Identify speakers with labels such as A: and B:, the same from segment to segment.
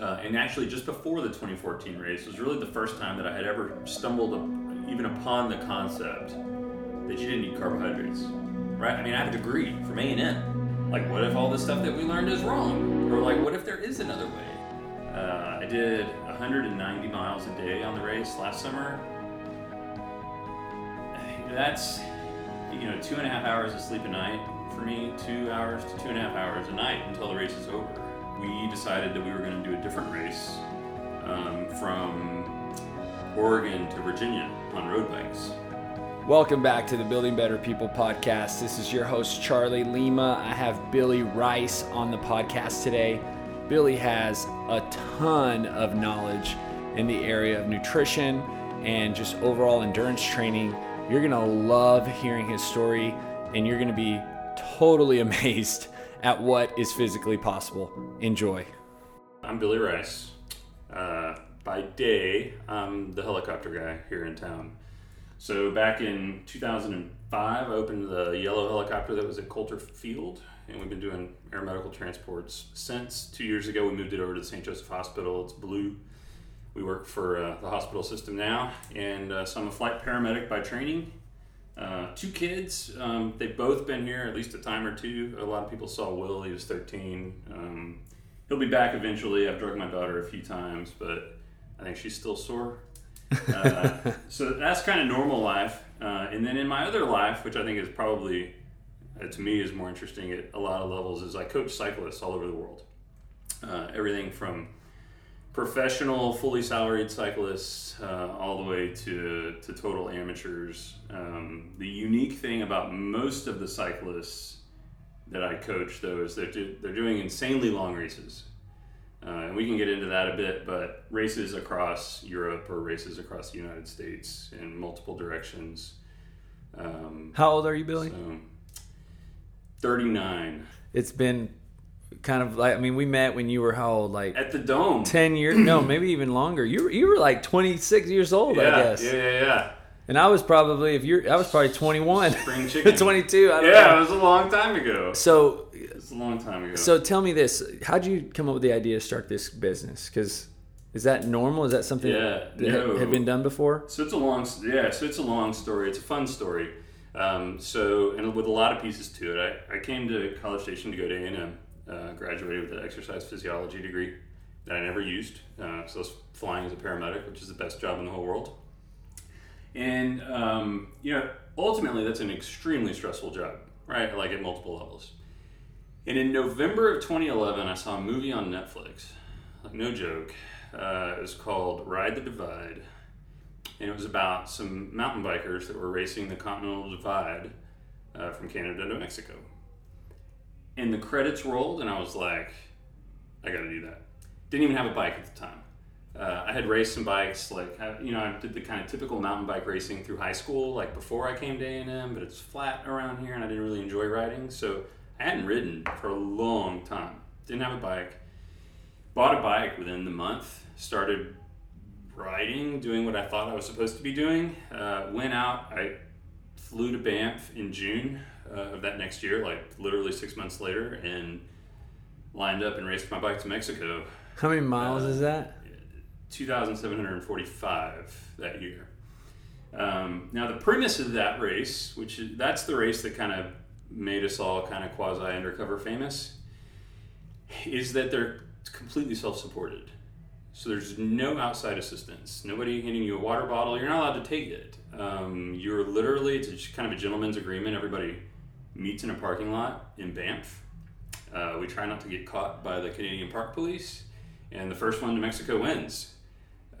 A: Uh, and actually, just before the 2014 race was really the first time that I had ever stumbled up, even upon the concept that you didn't need carbohydrates. Right? I mean, I have a degree from A&M. Like, what if all the stuff that we learned is wrong? Or like, what if there is another way? Uh, I did 190 miles a day on the race last summer. That's you know two and a half hours of sleep a night for me, two hours to two and a half hours a night until the race is over. We decided that we were going to do a different race um, from Oregon to Virginia on road bikes.
B: Welcome back to the Building Better People podcast. This is your host, Charlie Lima. I have Billy Rice on the podcast today. Billy has a ton of knowledge in the area of nutrition and just overall endurance training. You're going to love hearing his story, and you're going to be totally amazed at what is physically possible. Enjoy.
A: I'm Billy Rice. Uh, by day, I'm the helicopter guy here in town. So back in 2005, I opened the yellow helicopter that was at Coulter Field, and we've been doing air medical transports since. Two years ago, we moved it over to the St. Joseph Hospital. It's blue. We work for uh, the hospital system now, and uh, so I'm a flight paramedic by training. Uh, two kids, um, they've both been here at least a time or two. A lot of people saw Will, he was 13. Um, he'll be back eventually. I've drugged my daughter a few times, but I think she's still sore. Uh, so that's kind of normal life. Uh, and then in my other life, which I think is probably, uh, to me, is more interesting at a lot of levels, is I coach cyclists all over the world. Uh, everything from professional, fully salaried cyclists uh, all the way to, to total amateurs. Um, the unique thing about most of the cyclists that I coach, though, is that they're, they're doing insanely long races. Uh, and we can get into that a bit, but races across Europe or races across the United States in multiple directions. Um,
B: How old are you, Billy?
A: so, 39.
B: It's been kind of like, I mean, we met when you were how old? Like
A: At the Dome.
B: 10 years? No, maybe even longer. You were, you were like 26 years old,
A: yeah,
B: I guess.
A: Yeah, yeah, yeah.
B: And I was probably, if you're, I was probably 21.
A: Spring chicken.
B: 22. I don't
A: Yeah, it was a long time ago.
B: So,
A: It was a long time ago.
B: so tell me this. How'd you come up with the idea to start this business? Because is that normal? Is that something
A: Yeah,
B: that had-
A: no.
B: had been done before?
A: So it's a long, yeah. So it's a long story. It's a fun story. Um, so and with a lot of pieces to it. I, I came to College Station to go to A and M. Uh, graduated with an exercise physiology degree that I never used. Uh, so I was flying as a paramedic, which is the best job in the whole world. And um, you know, ultimately, that's an extremely stressful job, right? Like at multiple levels. And in November of 2011, I saw a movie on Netflix. Like no joke. Uh, it was called Ride the Divide and it was about some mountain bikers that were racing the Continental Divide uh, from Canada to Mexico. And the credits rolled, and I was like, I got to do that. Didn't even have a bike at the time. Uh, I had raced some bikes, like you know, I did the kind of typical mountain bike racing through high school, like before I came to A and M. But it's flat around here, and I didn't really enjoy riding, so I hadn't ridden for a long time. Didn't have a bike. Bought a bike within the month. Started riding, doing what I thought I was supposed to be doing. Uh, went out. I flew to Banff in June uh, of that next year, like literally six months later, and lined up and raced my bike to Mexico.
B: How many miles
A: Uh,
B: is that?
A: 2,745 that year. Um, now, the premise of that race, which is, that's the race that kind of made us all kind of quasi undercover famous, is that they're completely self supported. So there's no outside assistance. Nobody handing you a water bottle. You're not allowed to take it. Um, you're literally, it's just kind of a gentleman's agreement. Everybody meets in a parking lot in Banff. Uh, we try not to get caught by the Canadian Park Police, and the first one to Mexico wins.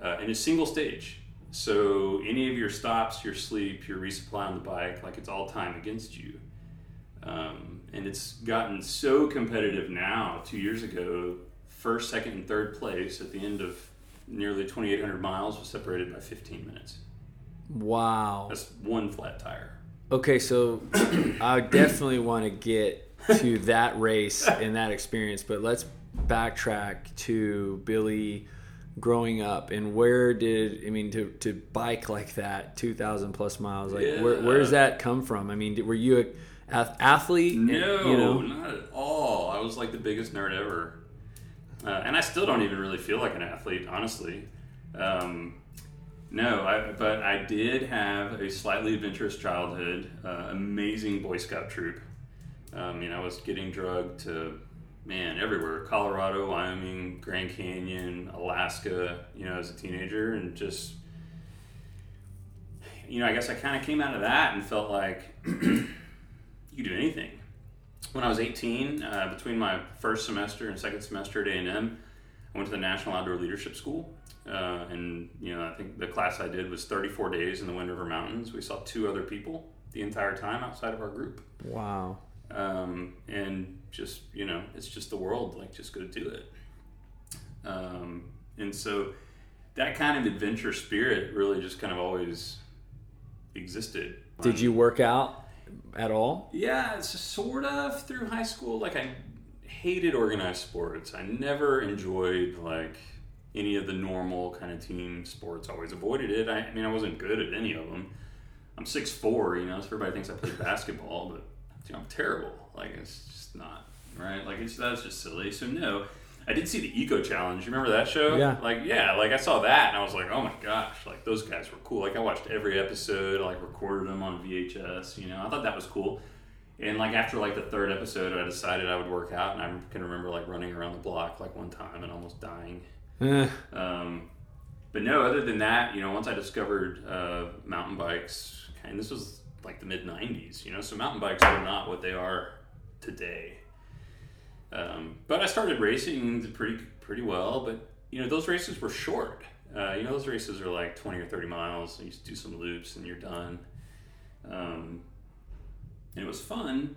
A: Uh, and it's single stage. So any of your stops, your sleep, your resupply on the bike, like it's all time against you. Um, and it's gotten so competitive now. Two years ago, first, second, and third place at the end of nearly 2,800 miles was separated by 15 minutes.
B: Wow.
A: That's one flat tire.
B: Okay, so I definitely want to get to that race and that experience, but let's backtrack to Billy growing up and where did I mean to to bike like that, two thousand plus miles? Like where where does that come from? I mean, did- were you a ath- athlete?
A: No,
B: you know,
A: not at all. I was like the biggest nerd ever. uh, and I still don't even really feel like an athlete, honestly. Um, no, I, but I did have a slightly adventurous childhood. Uh, amazing Boy Scout troop. Um, you know, I was getting drugged to man everywhere: Colorado, Wyoming, Grand Canyon, Alaska. You know, as a teenager, and just you know, I guess I kind of came out of that and felt like you could do anything. When I was 18, uh, between my first semester and second semester at A&M, I went to the National Outdoor Leadership School. Uh, and, you know, I think the class I did was 34 days in the Wind River Mountains. We saw two other people the entire time outside of our group.
B: Wow.
A: Um, and just, you know, it's just the world. Like, just go do it. Um, and so that kind of adventure spirit really just kind of always existed.
B: Did you work out at all?
A: Yeah, it's sort of through high school. Like I hated organized sports. I never enjoyed like any of the normal kind of team sports. Always avoided it. I, I mean, I wasn't good at any of them. I'm six four, you know, so everybody thinks I play basketball, but you know, I'm terrible. Like it's just not right. Like it's that's just silly. So no, I did see the Eco Challenge. You remember that show?
B: Yeah.
A: Like yeah, like I saw that and I was like, oh my gosh, like those guys were cool. Like I watched every episode, like recorded them on VHS. You know, I thought that was cool. And like after like the third episode, I decided I would work out, and I can remember like running around the block like one time and almost dying.
B: Eh,
A: Um, but no, other than that, you know, once I discovered uh, mountain bikes, and this was like the mid '90s, you know, so mountain bikes are not what they are today. Um, but I started racing pretty pretty well, but you know, those races were short. Uh, you know, those races are like 20 or 30 miles. You just do some loops and you're done. Um, and it was fun,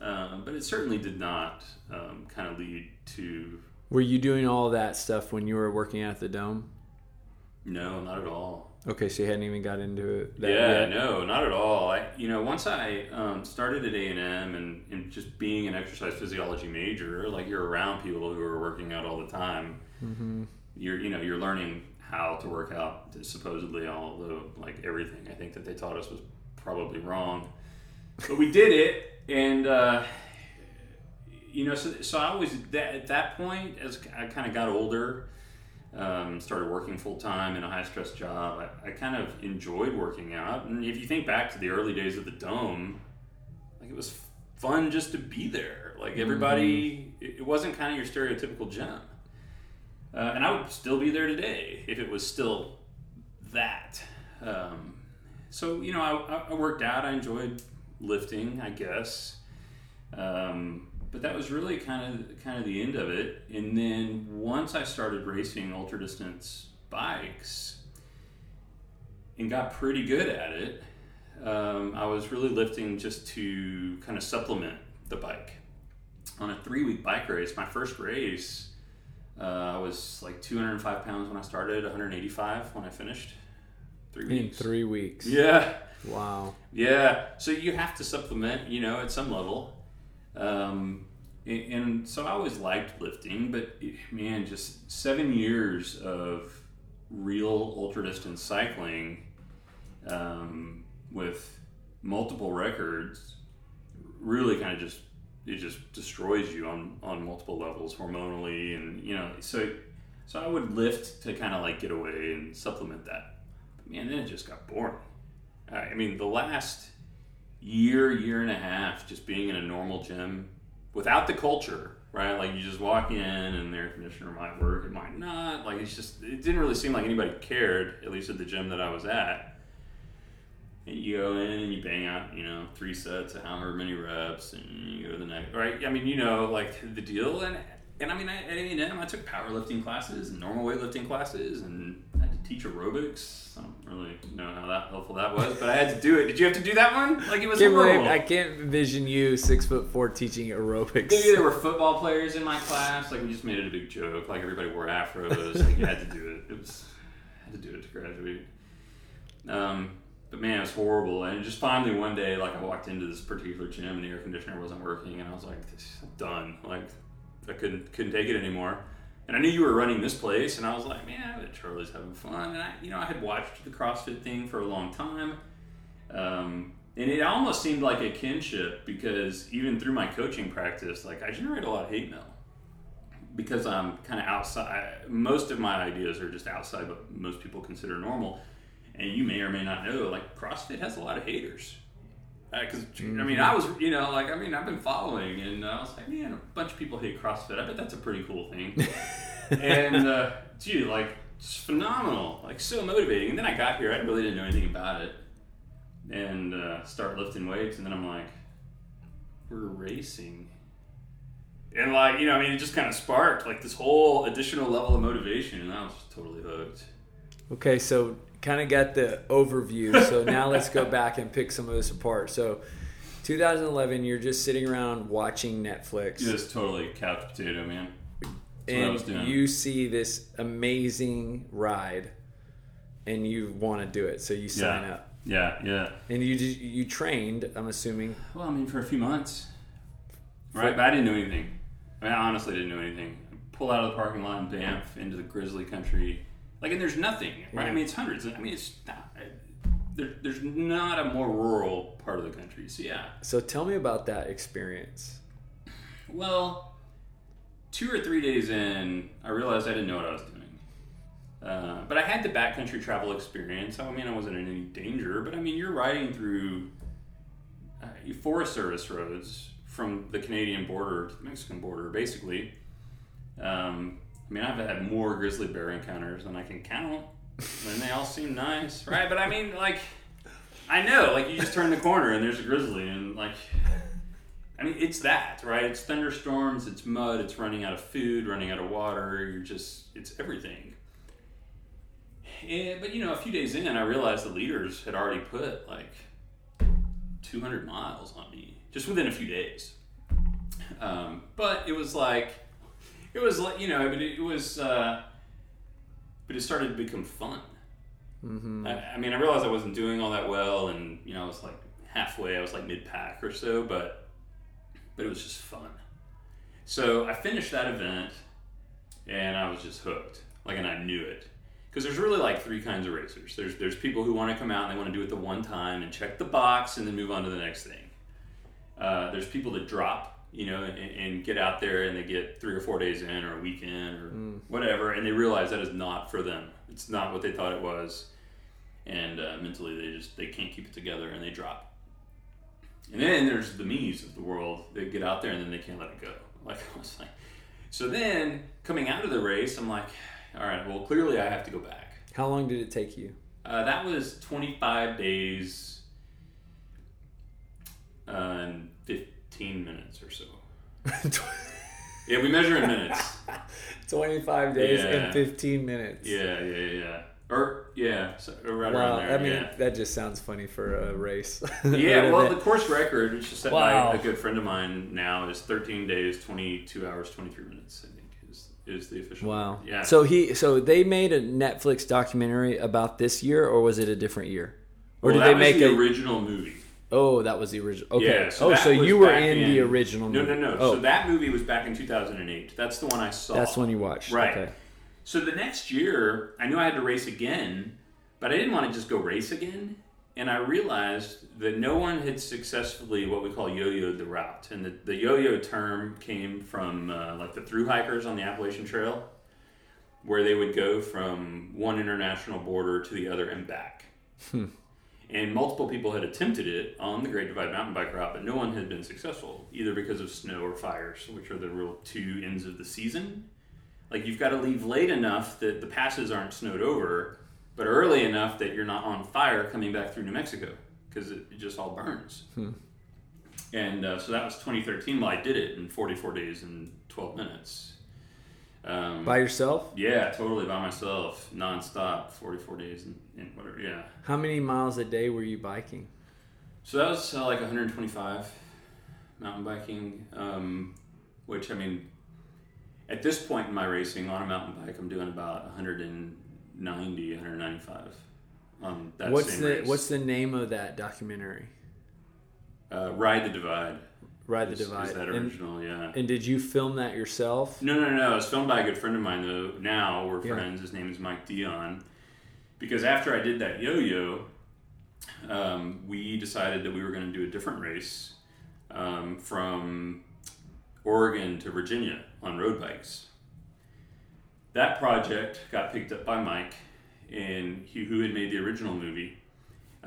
A: um, but it certainly did not um, kind of lead to
B: were you doing all that stuff when you were working at the dome?
A: no, not at all.
B: Okay, so you hadn't even got into it. That
A: yeah,
B: yet?
A: no, not at all. I, you know, once I um, started at A and M and just being an exercise physiology major, like you're around people who are working out all the time.
B: Mm-hmm.
A: You're, you know, you're learning how to work out. Supposedly, although like everything I think that they taught us was probably wrong, but we did it, and uh, you know, so, so I always that, at that point as I kind of got older um, started working full time in a high stress job, I, I kind of enjoyed working out. And if you think back to the early days of the dome, like it was fun just to be there. Like everybody, it, it wasn't kind of your stereotypical gym. Uh, and I would still be there today if it was still that. Um, so you know, I, I worked out. I enjoyed lifting, I guess. Um, but that was really kind of kind of the end of it. And then once I started racing ultra distance bikes and got pretty good at it, um, I was really lifting just to kind of supplement the bike. On a three week bike race, my first race, uh, I was like 205 pounds when I started, 185 when I finished. Three weeks.
B: In three weeks.
A: Yeah.
B: Wow.
A: Yeah, so you have to supplement, you know, at some level. Um, and, so I always liked lifting, but man, just seven years of real ultra distance cycling um, with multiple records really kind of just it just destroys you on on multiple levels hormonally and you know so so I would lift to kind of like get away and supplement that. But man, then it just got boring. Uh, I mean, the last year, year and a half, just being in a normal gym without the culture, right? Like you just walk in and the air conditioner might work, it might not. Like it's just, it didn't really seem like anybody cared, at least at the gym that I was at. And you go in and you bang out, you know, three sets of however many reps, and you go to the next, right? I mean, you know, like the deal. And and I mean, at A&M, I took powerlifting classes and normal weightlifting classes, and I had to teach aerobics. Really know how that helpful that was, but I had to do it. Did you have to do that one? Like it was
B: Can't
A: horrible.
B: I can't envision you six foot four teaching aerobics.
A: Maybe there were football players in my class. Like we just made it a big joke. Like everybody wore afros. Like you had to do it. It was I had to do it to graduate. Um, but man, it was horrible. And just finally one day, like I walked into this particular gym and the air conditioner wasn't working, and I was like, done. Like I couldn't couldn't take it anymore. And I knew you were running this place, and I was like, man, Charlie's having fun. And I, you know, I had watched the CrossFit thing for a long time. Um, and it almost seemed like a kinship because even through my coaching practice, like I generate a lot of hate mail because I'm kind of outside. Most of my ideas are just outside what most people consider normal. And you may or may not know, like CrossFit has a lot of haters. Because I mean, I was, you know, like I mean, I've been following, and I was like, man, a bunch of people hate CrossFit. I bet that's a pretty cool thing. and uh, dude, like, it's phenomenal, like so motivating. And then I got here, I really didn't know anything about it, and uh, start lifting weights, and then I'm like, we're racing. And like, you know, I mean, it just kind of sparked like this whole additional level of motivation, and I was totally hooked.
B: Okay, so kind of got the overview. So now let's go back and pick some of this apart. So 2011, you're just sitting around watching Netflix.
A: Just totally couch potato, man. That's
B: and
A: what I was doing.
B: you see this amazing ride and you want to do it. So you sign
A: Yeah.
B: up.
A: Yeah, yeah.
B: And you just, you trained, I'm assuming.
A: Well, I mean, for a few months, right? But I didn't know anything. I mean, I honestly didn't know anything. Pull out of the parking lot in Banff into the grizzly country, like, and there's nothing, right? I mean, it's hundreds. I mean, it's not. There, there's not a more rural part of the country. So yeah.
B: So tell me about that experience.
A: Well, two or three days in, I realized I didn't know what I was doing. Uh, but I had the backcountry travel experience. I mean, I wasn't in any danger, but I mean, you're riding through uh, Forest Service roads from the Canadian border to the Mexican border, basically. Um, I mean, I've had more grizzly bear encounters than I can count, and they all seem nice, right? But I mean, like, I know, like, you just turn the corner and there's a grizzly, and like, I mean, it's that, right? It's thunderstorms, it's mud, it's running out of food, running out of water. You're just, it's everything. And, but you know, a few days in, I realized the leaders had already put like 200 miles on me just within a few days. Um, but it was like, it was like, you know, but it, was, uh, but it started to become fun.
B: Mm-hmm.
A: I, I mean, I realized I wasn't doing all that well, and you know, I was like halfway. I was like mid pack or so, but but it was just fun. So I finished that event, and I was just hooked. Like, and I knew it because there's really like three kinds of racers. There's there's people who want to come out and they want to do it the one time and check the box and then move on to the next thing. Uh, there's people that drop, you know, and, and get out there and they get three or four days in or a weekend or whatever, and they realize that is not for them. It's not what they thought it was, and uh, mentally they just they can't keep it together and they drop. And then there's the me's of the world that get out there and then they can't let it go. Like I was like, so then coming out of the race, I'm like, all right, well clearly I have to go back.
B: How long did it take you?
A: Uh, that was 25 days uh, and 15 minutes or so. Yeah, we measure in minutes.
B: 25 days
A: Yeah.
B: and 15 minutes.
A: Yeah, yeah, yeah. Or yeah, so, right
B: Wow,
A: around there.
B: I mean,
A: yeah.
B: that just sounds funny for a race.
A: Yeah, well, the course record, which is set
B: Wow.
A: by a good friend of mine now, is 13 days, 22 hours, 23 minutes. I think is is the official.
B: wow.
A: record. Yeah.
B: So he, so they made a Netflix documentary about this year, or was it a different year? Or
A: well,
B: did they make
A: the
B: a?
A: original movie?
B: Oh, that was the original. Okay.
A: Yeah.
B: oh, so you were
A: back
B: in, the original
A: No,
B: movie.
A: no, no.
B: Oh,
A: So that movie was back in 2008. That's the one I saw.
B: that's when you watched.
A: Right.
B: Okay.
A: So the next year, I knew I had to race again, but I didn't want to just go race again. And I realized that no one had successfully what we call yo-yoed the route. And the, the yo-yo term came from uh, like the through hikers on the Appalachian Trail, where they would go from one international border to the other and back. And multiple people had attempted it on the Great Divide mountain bike route, but no one had been successful, either because of snow or fires, which are the real two ends of the season. Like you've got to leave late enough that the passes aren't snowed over, but early enough that you're not on fire coming back through New Mexico because it, it just all burns. And uh, so that was 2013. Well, I did it in 44 days and 12 minutes. Um,
B: By yourself?
A: yeah, totally by myself, nonstop, 44 days and, and whatever. Yeah.
B: How many miles a day were you biking?
A: So that was uh, like 125 mountain biking, um, which I mean, at this point in my racing on a mountain bike, I'm doing about 190, 195 on that
B: what's the
A: race.
B: What's the name of that documentary?
A: uh, Ride the Divide?
B: Ride the
A: is- is
B: Divide.
A: that
B: and,
A: original? yeah.
B: and did you film that yourself?
A: No, no, no. It was filmed by a good friend of mine, though. Now we're
B: Yeah.
A: friends. His name is Mike Dion. Because after I did that yo yo, um, we decided that we were going to do a different race um, from Oregon to Virginia on road bikes. that project got picked up by Mike, and he, who had made the original movie.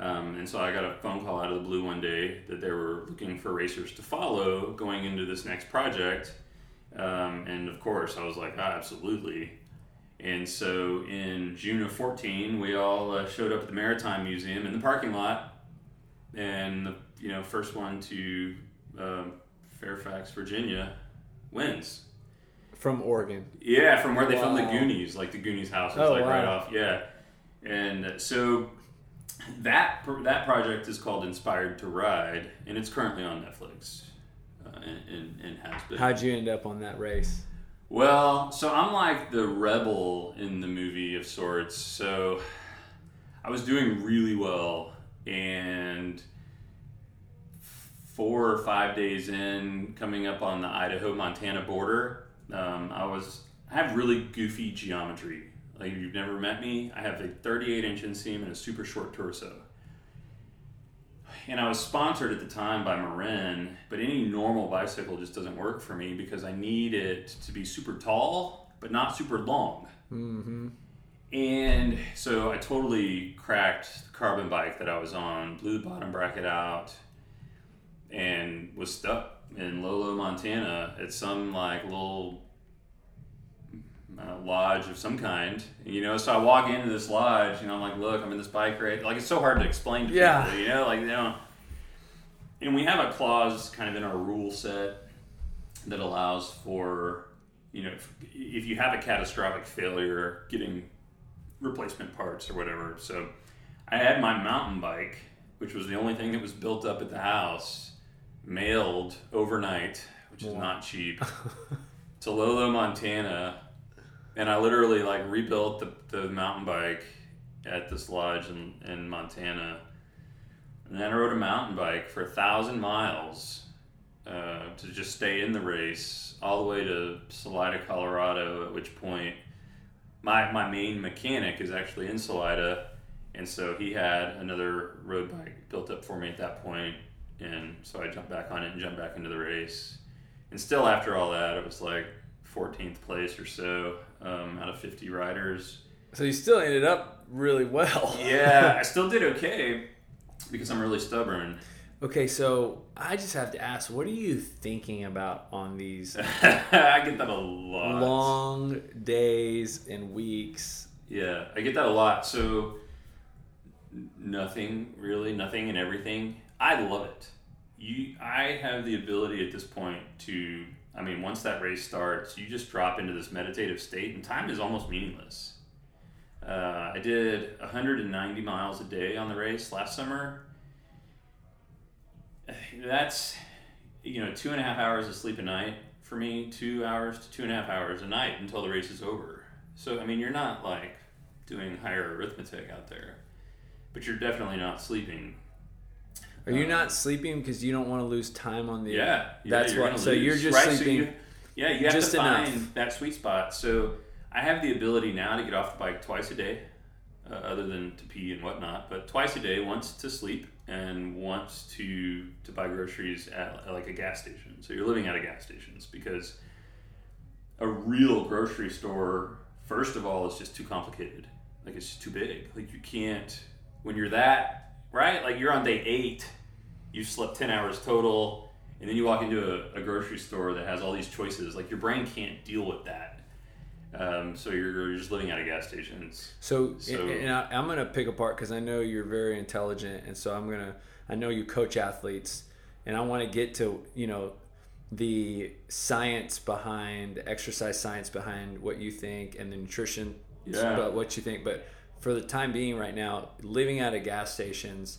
A: Um, and so I got a phone call out of the blue one day that they were looking for racers to follow going into this next project. Um, and of course, I was like, ah, absolutely. And so in June of 14, we all uh, showed up at the Maritime Museum in the parking lot. And the you know first one to uh, Fairfax, Virginia, wins.
B: From Oregon.
A: Yeah, from where they filmed the Goonies, like the Goonies house was
B: Oh,
A: like right off. Yeah, and so that that project is called Inspired to Ride, and it's currently on Netflix, uh, and, and, and has been.
B: How'd you end up on that race?
A: Well, so I'm like the rebel in the movie of sorts. So I was doing really well, and four or five days in, coming up on the Idaho Montana border, um, I was I have really goofy geometry. Like if you've never met me, I have a 38 inch inseam and a super short torso. And I was sponsored at the time by Marin, but any normal bicycle just doesn't work for me because I need it to be super tall, but not super long.
B: Mm-hmm.
A: And so I totally cracked the carbon bike that I was on, blew the bottom bracket out, and was stuck in Lolo, Montana at some like little uh, lodge of some kind. You know, so I walk into this lodge, you know, I'm like, look, I'm in this bike race. Like, it's so hard to explain to
B: Yeah.
A: people, you know, like, they don't. And we have a clause kind of in our rule set that allows for, you know, if, if you have a catastrophic failure, getting replacement parts or whatever. So I had my mountain bike, which was the only thing that was built up at the house, mailed overnight, which is
B: Wow.
A: not cheap, to Lolo, Montana. And I literally like rebuilt the, the mountain bike at this lodge in, in Montana. And then I rode a mountain bike for a thousand miles uh, to just stay in the race all the way to Salida, Colorado, at which point my, my main mechanic is actually in Salida. And so he had another road bike built up for me at that point. And so I jumped back on it and jumped back into the race. And still, after all that, it was like 14th place or so um, out of 50 riders.
B: So you still ended up really well.
A: Yeah, I still did okay because I'm really stubborn.
B: Okay, so I just have to ask, what are you thinking about on these
A: I get that a lot.
B: long days and weeks?
A: Yeah, I get that a lot. So nothing really, nothing and everything. I love it. You, I have the ability at this point to. I mean, once that race starts, you just drop into this meditative state, and time is almost meaningless. Uh, I did 190 miles a day on the race last summer. That's, you know, two and a half hours of sleep a night for me, two hours to two and a half hours a night until the race is over. So, I mean, you're not like doing higher arithmetic out there, but you're definitely not sleeping.
B: Are you
A: Uh,
B: not sleeping because you don't want to lose time on the?
A: Yeah, yeah
B: That's
A: you're
B: why-
A: gonna
B: so you're just
A: right? So
B: sleeping
A: you- yeah, you have
B: just
A: to find
B: enough.
A: that sweet spot. So I have the ability now to get off the bike twice a day, uh, other than to pee and whatnot. But twice a day, once to sleep and once to to buy groceries at, at like a gas station. So you're living out of gas stations because a real grocery store, first of all, is just too complicated. Like it's just too big. Like you can't when you're that right. Like you're on day eight, you've slept ten hours total, and then you walk into a, a grocery store that has all these choices. Like your brain can't deal with that. Um, so you're, you're just living out of gas stations.
B: So,
A: So-
B: and, I, I'm gonna pick apart because I know you're very intelligent, and so I'm gonna. I know you coach athletes, and I want to get to you know the science behind exercise science behind what you think and the nutrition,
A: Yeah.
B: but what you think. But for the time being, right now, living out of gas stations.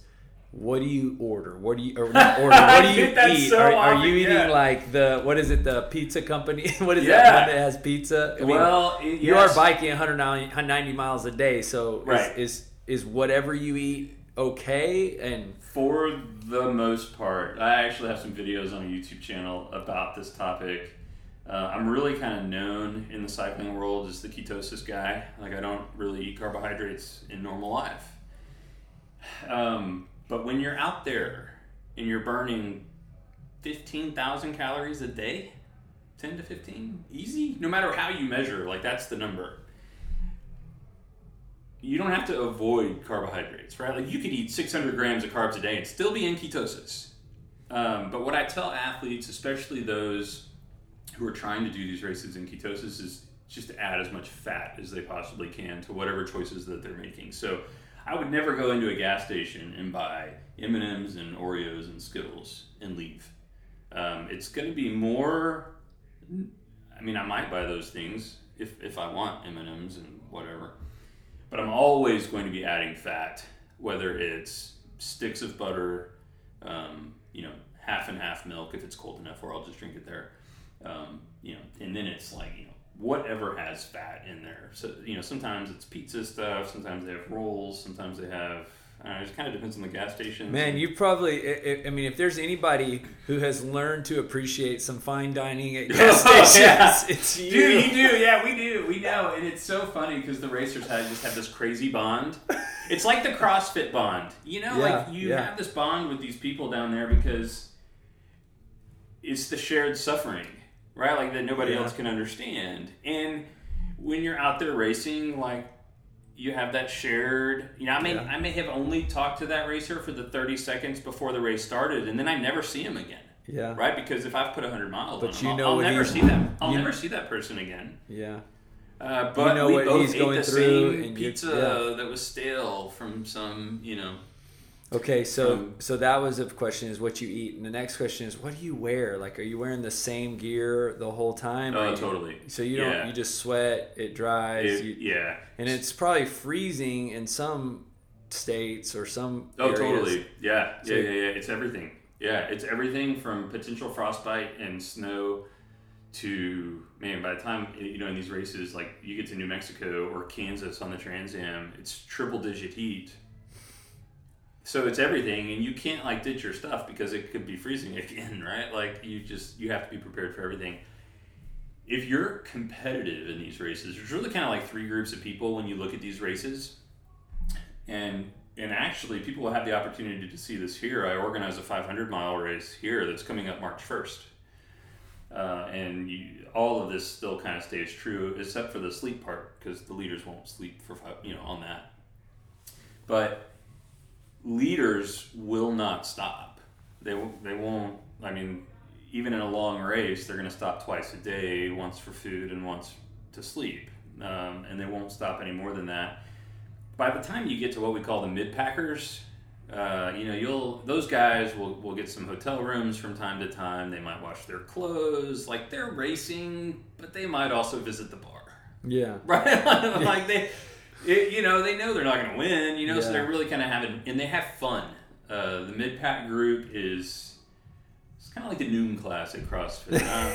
B: What do you order? What do you or not order? What do you eat?
A: so
B: are, are you eating
A: yeah.
B: like the what is it? The pizza company? what is
A: Yeah.
B: that one that has pizza? I mean,
A: well, it-
B: you
A: yes.
B: are biking 190 miles a day, so
A: Right.
B: is, is is whatever you eat okay? And
A: For the most part, I actually have some videos on a YouTube channel about this topic. Uh, I'm really kind of known in the cycling world as the ketosis guy. Like, I don't really eat carbohydrates in normal life. Um, but when you're out there and you're burning 15,000 calories a day, 10 to 15, easy, no matter how you measure, like, that's the number. you don't have to avoid carbohydrates, right? Like you could eat 600 grams of carbs a day and still be in ketosis. Um, but what I tell athletes, especially those who are trying to do these races in ketosis, is just to add as much fat as they possibly can to whatever choices that they're making. So I would never go into a gas station and buy M&Ms and Oreos and Skittles and leave. Um, it's going to be more. I mean, I might buy those things if, if I want M&Ms and whatever but I'm always going to be adding fat, whether it's sticks of butter, um, you know, half and half milk if it's cold enough, or I'll just drink it there. Um, you know, and then it's like you know whatever has fat in there. So you know, sometimes it's pizza stuff, sometimes they have rolls, sometimes they have uh, it just kind of depends on the gas station.
B: Man, you probably, I, I mean, if there's anybody who has learned to appreciate some fine dining at gas stations,
A: yeah.
B: it's you.
A: Dude, you do. Yeah, we do. We know. And it's so funny because the racers have just have this crazy bond. It's like the CrossFit bond. You know,
B: Yeah,
A: like you
B: yeah.
A: have this bond with these people down there because it's the shared suffering, right? Like that nobody
B: Yeah.
A: else can understand. And when you're out there racing, like you have that shared you know i may
B: Yeah.
A: i may have only talked to that racer for the 30 seconds before the race started and then i never see him again
B: Yeah.
A: right because if i've put 100 miles
B: But
A: on him,
B: you
A: I'll,
B: know
A: I'll never see them i'll
B: you-
A: never see that person again
B: Yeah.
A: uh, but
B: know
A: we
B: what
A: both
B: he's
A: ate
B: going
A: the
B: through
A: same pizza
B: yeah.
A: that was stale from some you know
B: Okay, so
A: Um,
B: so that was a question is what you eat, and the next question is what do you wear? Like, are you wearing the same gear the whole time?
A: Oh,
B: you-
A: totally.
B: So you don't
A: Yeah.
B: you just sweat, it dries,
A: it-
B: you,
A: yeah
B: and it's probably freezing in some states or some.
A: oh
B: areas.
A: totally yeah
B: So-
A: yeah yeah yeah it's everything yeah it's everything from potential frostbite and snow to man by the time you know in these races like you get to new mexico or kansas on the trans am it's triple digit heat so it's everything and you can't like ditch your stuff because it could be freezing again right? Like you just you have to be prepared for everything. If you're competitive in these races there's really kind of like three groups of people when you look at these races. And and actually people will have the opportunity to see this here. I organize a 500 mile race here that's coming up march 1st uh, and you, all of this still kind of stays true except for the sleep part because the leaders won't sleep for you know on that. But leaders will not stop they, won't- they won't i mean even in a long race they're going to stop twice a day once for food and once to sleep um, and they won't stop any more than that by the time you get to what we call the mid packers, uh, you know, you'll those guys will, will get some hotel rooms from time to time. They might wash their clothes, like they're racing, but they might also visit the bar,
B: Yeah.
A: right? like they, it, you know, they know they're not going to win, you know, so they're really kind of having and they have fun. Uh, the mid pack group is it's kind of like the noon class at CrossFit. Uh,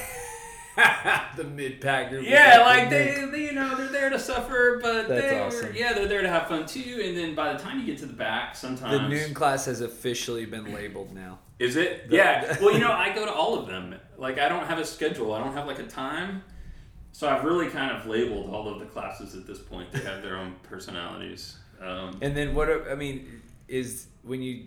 B: the mid pack group.
A: Yeah,
B: like
A: like
B: the
A: they, they, you know, they're there to suffer, but
B: That's
A: they're
B: awesome.
A: yeah, they're there to have fun too. And then by the time you get to the back, sometimes
B: The noon class has officially been labeled now.
A: is it?
B: The-
A: yeah. well, you know, I go to all of them. Like I don't have a schedule. I don't have like a time. So I've really kind of labeled all of the classes at this point. They have their own personalities. Um,
B: And then what? are- I mean, is when you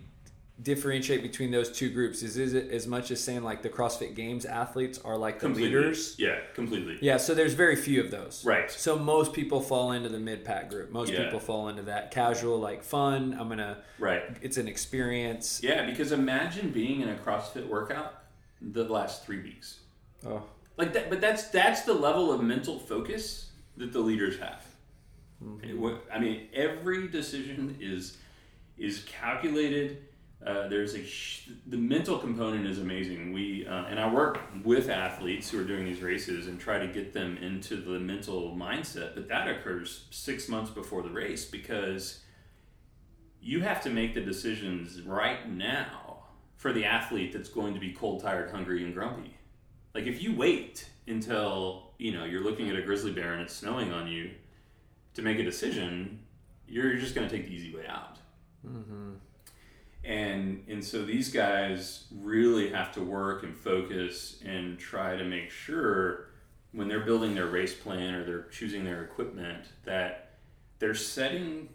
B: differentiate between those two groups, is is it as much as saying like the CrossFit Games athletes are like the
A: completely.
B: leaders?
A: Yeah, completely.
B: Yeah, so there's very few of those.
A: Right.
B: So most people fall into the mid pack group. Most
A: Yeah.
B: people fall into that casual, like fun. I'm gonna.
A: Right.
B: It's an experience.
A: Yeah, because imagine being in a CrossFit workout the last three weeks.
B: Oh,
A: like that but that's that's the level of mental focus that the leaders have. Wa- i mean every decision is is calculated uh, there's a sh- the mental component is amazing. We uh, and i work with athletes who are doing these races and try to get them into the mental mindset but that occurs six months before the race because you have to make the decisions right now for the athlete that's going to be cold tired hungry and grumpy like if you wait until you know you're looking at a grizzly bear and it's snowing on you to make a decision, you're just going to take the easy way out. Mm-hmm. And and so these guys really have to work and focus and try to make sure when they're building their race plan or they're choosing their equipment that they're setting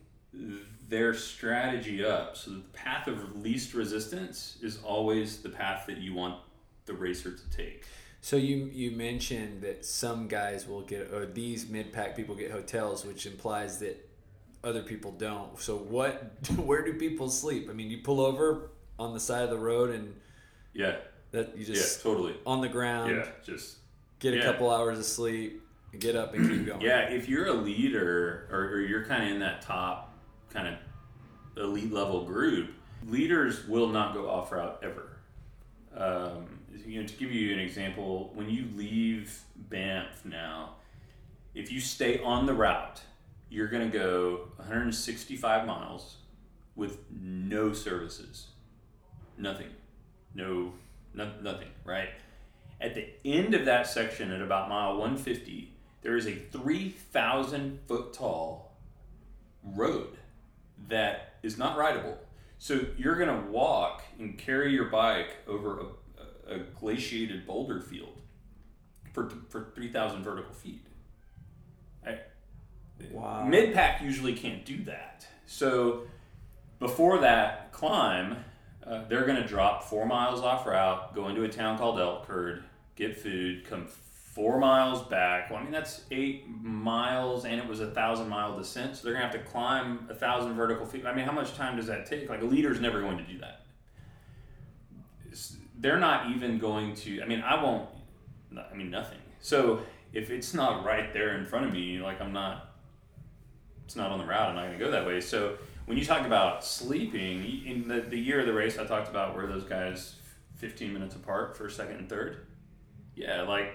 A: their strategy up so that the path of least resistance is always the path that you want the racer to take.
B: So you you mentioned that some guys will get or these mid pack people get hotels, which implies that other people don't. So what? Where do people sleep? I mean, you pull over on the side of the road and
A: Yeah,
B: that you
A: yeah,
B: just
A: totally.
B: on the ground,
A: Yeah, just
B: get a
A: yeah.
B: couple hours of sleep, get up and keep going.
A: yeah. If you're a leader or, or you're kind of in that top kind of elite level group, leaders will not go off route ever. Um, you know, to give you an example, when you leave Banff now, if you stay on the route, you're going to go 165 miles with no services, nothing, no, no nothing, right? At the end of that section, at about mile 150, there is a 3,000 foot tall road that is not rideable. So you're going to walk and carry your bike over a, a glaciated boulder field for, for 3,000 vertical feet. I,
B: Wow.
A: Mid pack usually can't do that. So before that climb, uh, they're going to drop four miles off route, go into a town called Elkford, get food, come four miles back. Well, I mean, that's eight miles, and it was a thousand mile descent. So they're going to have to climb a thousand vertical feet. I mean, how much time does that take? Like, a leader's never going to do that. They're not even going to, I mean, I won't, I mean, nothing. So if it's not right there in front of me, like, I'm not it's not on the route. I'm not going to go that way. So when you talk about sleeping, in the, the year of the race, I talked about where those guys 15 minutes apart for second and third. Yeah, like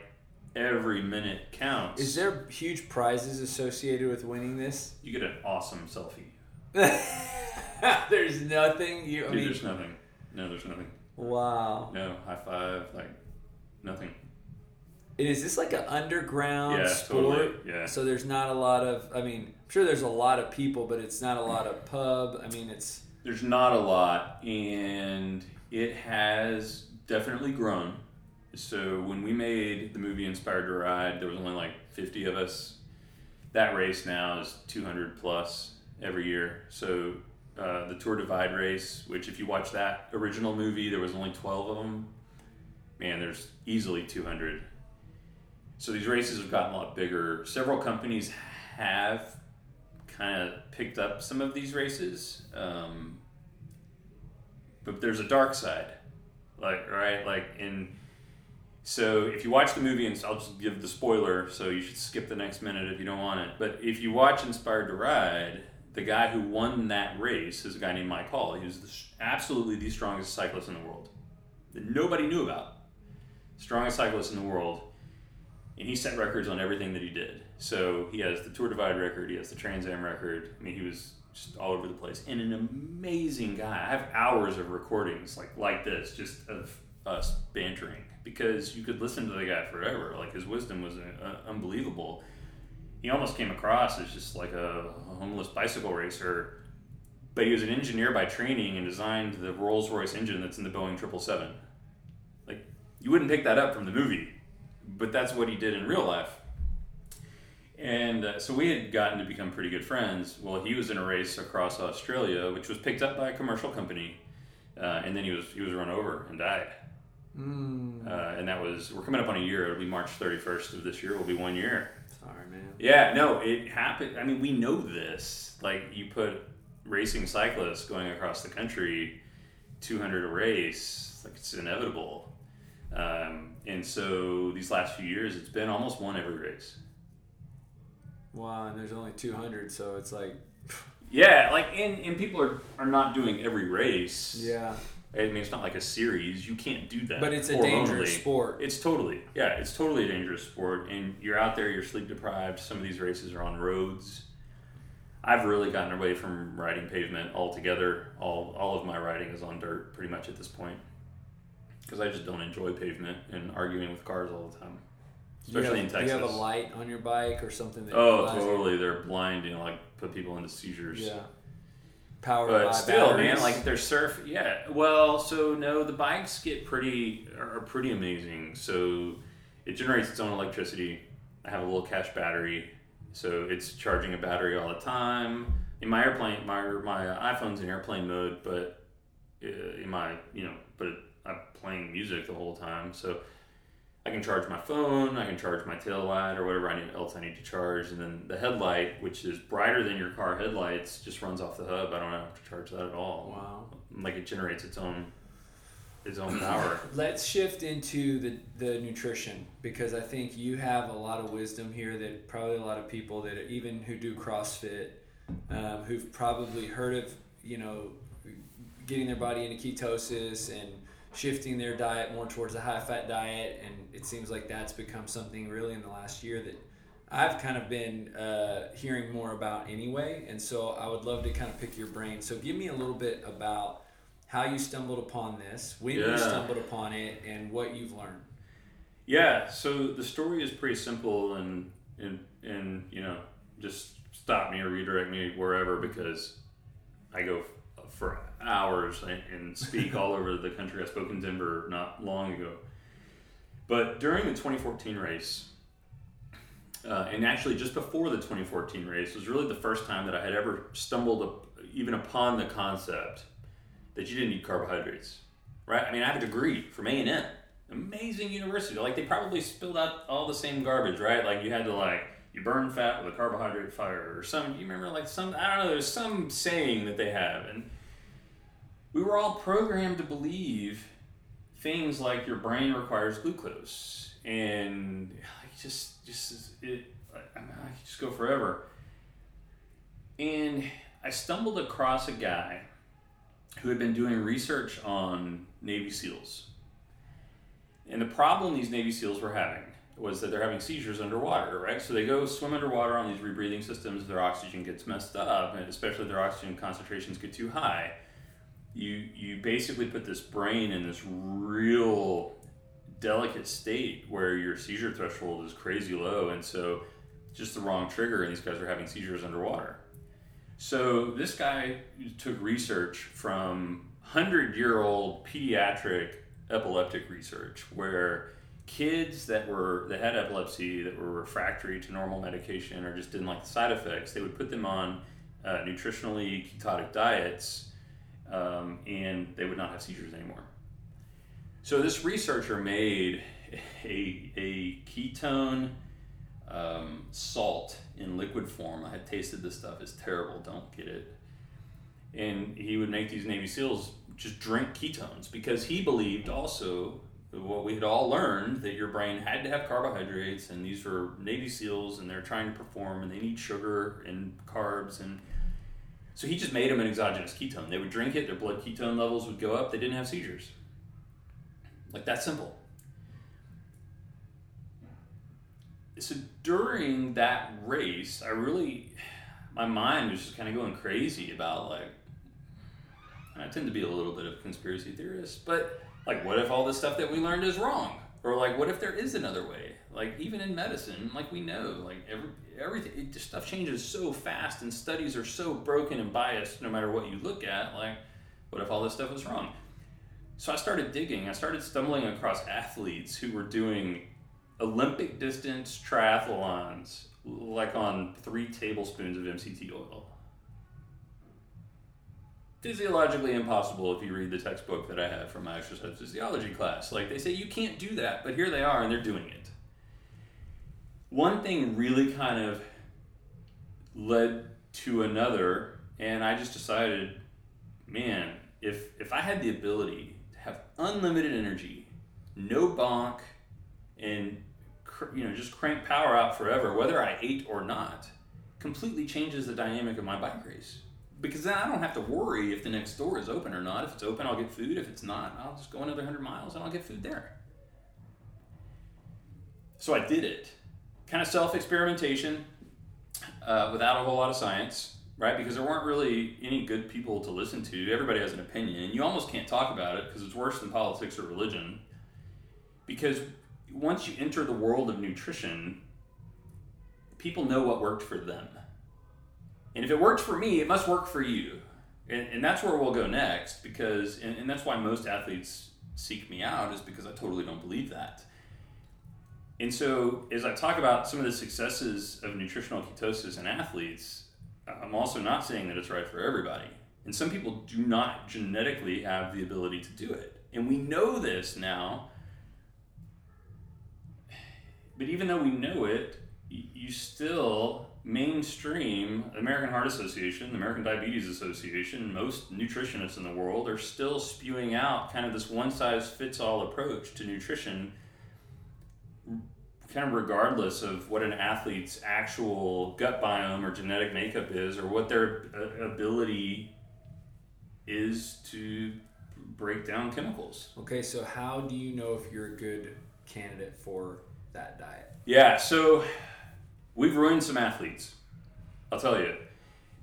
A: every minute counts.
B: Is there huge prizes associated with winning this?
A: you get an awesome selfie.
B: there's nothing. You. I
A: Dude,
B: mean,
A: there's nothing. No, there's nothing.
B: Wow.
A: No high five. Like nothing.
B: And is this like an underground
A: Yeah,
B: sport?
A: totally, yeah.
B: So there's not a lot of. I mean, I'm sure there's a lot of people, but it's not a lot of pub. I mean, it's.
A: There's not a lot, and it has definitely grown. So when we made the movie Inspired to Ride, there was only like 50 of us. That race now is 200 plus every year. So uh, the Tour Divide race, which if you watch that original movie, there was only 12 of them. Man, there's easily 200. So these races have gotten a lot bigger. Several companies have kind of picked up some of these races, um, but there's a dark side, like right, like in. So if you watch the movie, and I'll just give the spoiler, so you should skip the next minute if you don't want it. But if you watch Inspired to Ride, the guy who won that race is a guy named Mike Hall. He was the, absolutely the strongest cyclist in the world that nobody knew about. Strongest cyclist in the world and he set records on everything that he did. So he has the Tour Divide record, he has the Trans Am record. I mean, he was just all over the place, and an amazing guy. I have hours of recordings like like this, just of us bantering, because you could listen to the guy forever. Like his wisdom was uh, unbelievable. He almost came across as just like a homeless bicycle racer, but he was an engineer by training and designed the Rolls Royce engine that's in the Boeing triple seven. Like you wouldn't pick that up from the movie but that's what he did in real life. And uh, so we had gotten to become pretty good friends. Well, he was in a race across Australia, which was picked up by a commercial company, uh, and then he was he was run over and died.
B: Mm,
A: Uh, and that was we're coming up on a year. It'll be March thirty first of this year. It'll be one year.
B: Sorry, man.
A: Yeah, no, it happened. I mean, we know this. Like you put racing cyclists going across the country, two hundred a race, like it's inevitable. Um, and so these last few years, it's been almost one every race.
B: Wow, and there's only 200, so it's like,
A: Yeah, like and, and people are, are not doing every race.
B: yeah.
A: I mean, it's not like a series. You can't do that.
B: But it's a dangerous sport.
A: It's totally, yeah, it's totally a dangerous sport. And you're out there, you're sleep deprived. Some of these races are on roads. I've really gotten away from riding pavement altogether. All, all of my riding is on dirt pretty much at this point. Because I just don't enjoy pavement and arguing with cars all the time. Especially
B: have,
A: in Texas.
B: Do you have a light on your bike or something that
A: Oh, totally. They're blind and like put people into seizures.
B: Yeah. Powered
A: But still,
B: batteries.
A: man, like they're surf. Yeah. Well, so no, the bikes get pretty are pretty amazing. So it generates its own electricity. I have a little cash battery, so it's charging a battery all the time. In my airplane, my my iPhone's in airplane mode, but uh, in my you know, but I'm playing music the whole time. So I can charge my phone, I can charge my tail light or whatever I need, else I need to charge, and then the headlight, which is brighter than your car headlights, just runs off the hub. I don't have to charge that at all.
B: Wow.
A: Like it generates its own its own power.
B: Let's shift into the, the nutrition because I think you have a lot of wisdom here that probably a lot of people that even who do CrossFit, um, who've probably heard of, you know, getting their body into ketosis and shifting their diet more towards a high fat diet. And it seems like that's become something really in the last year that I've kind of been uh, hearing more about anyway. And so I would love to kind of pick your brain. So give me a little bit about how you stumbled upon this, when
A: Yeah.
B: you stumbled upon it, and what you've learned.
A: Yeah, so the story is pretty simple and and and you know, just stop me or redirect me wherever because I go for hours and- speak all over the country. I spoke in Denver not long ago. But during the 2014 race, uh, and actually just before the 2014 race, was really the first time that I had ever stumbled up, even upon the concept that you didn't need carbohydrates, right? I mean, I have a degree from A and M, amazing university. Like they probably spilled out all the same garbage, right? Like you had to like you burn fat with a carbohydrate fire or some. You remember like some I don't know. There's some saying that they have, and we were all programmed to believe things like your brain requires glucose, and like just just it. I, mean, I could just go forever. And I stumbled across a guy who had been doing research on Navy SEALs. And the problem these Navy SEALs were having was that they're having seizures underwater, right? So they go swim underwater on these rebreathing systems, their oxygen gets messed up, and especially their oxygen concentrations get too high. You, you basically put this brain in this real delicate state where your seizure threshold is crazy low, and so just the wrong trigger, and these guys are having seizures underwater. So this guy took research from hundred-year-old pediatric epileptic research, where kids that were that had epilepsy that were refractory to normal medication or just didn't like the side effects, they would put them on uh, nutritionally ketotic diets, um, and they would not have seizures anymore. So this researcher made a, a ketone um, salt in liquid form. I had tasted this stuff; it's terrible. Don't get it. And he would make these Navy SEALs just drink ketones because he believed also what we had all learned that your brain had to have carbohydrates, and these were Navy SEALs, and they're trying to perform, and they need sugar and carbs, and so he just made them an exogenous ketone. They would drink it; their blood ketone levels would go up. They didn't have seizures. Like that simple. So during that race, I really, my mind was just kind of going crazy about like, I tend to be a little bit of a conspiracy theorist, but like, what if all this stuff that we learned is wrong? Or like, what if there is another way? Like, even in medicine, like we know, like every everything, it stuff changes so fast, and studies are so broken and biased. No matter what you look at, like, what if all this stuff was wrong? So I started digging. I started stumbling across athletes who were doing Olympic distance triathlons, like on three tablespoons of MCT oil. Physiologically impossible if you read the textbook that I have from my exercise physiology class. Like they say, you can't do that, but here they are and they're doing it. One thing really kind of led to another, and I just decided, man, if if I had the ability to have unlimited energy, no bonk, and cr- you know just crank power out forever, whether I ate or not, completely changes the dynamic of my bike race. Because then I don't have to worry if the next door is open or not. If it's open, I'll get food. If it's not, I'll just go another hundred miles and I'll get food there. So I did it, kind of self experimentation, uh, without a whole lot of science, right? Because there weren't really any good people to listen to. Everybody has an opinion, and you almost can't talk about it because it's worse than politics or religion. Because once you enter the world of nutrition, people know what worked for them. And if it worked for me, it must work for you. And, and that's where we'll go next because, and, and that's why most athletes seek me out, is because I totally don't believe that. And so, as I talk about some of the successes of nutritional ketosis in athletes, I'm also not saying that it's right for everybody. And some people do not genetically have the ability to do it. And we know this now but even though we know it, you still mainstream American Heart Association, the American Diabetes Association, most nutritionists in the world are still spewing out kind of this one size fits all approach to nutrition kind of regardless of what an athlete's actual gut biome or genetic makeup is or what their ability is to break down chemicals.
B: Okay, so how do you know if you're a good candidate for that diet?
A: Yeah, so we've ruined some athletes. I'll tell you.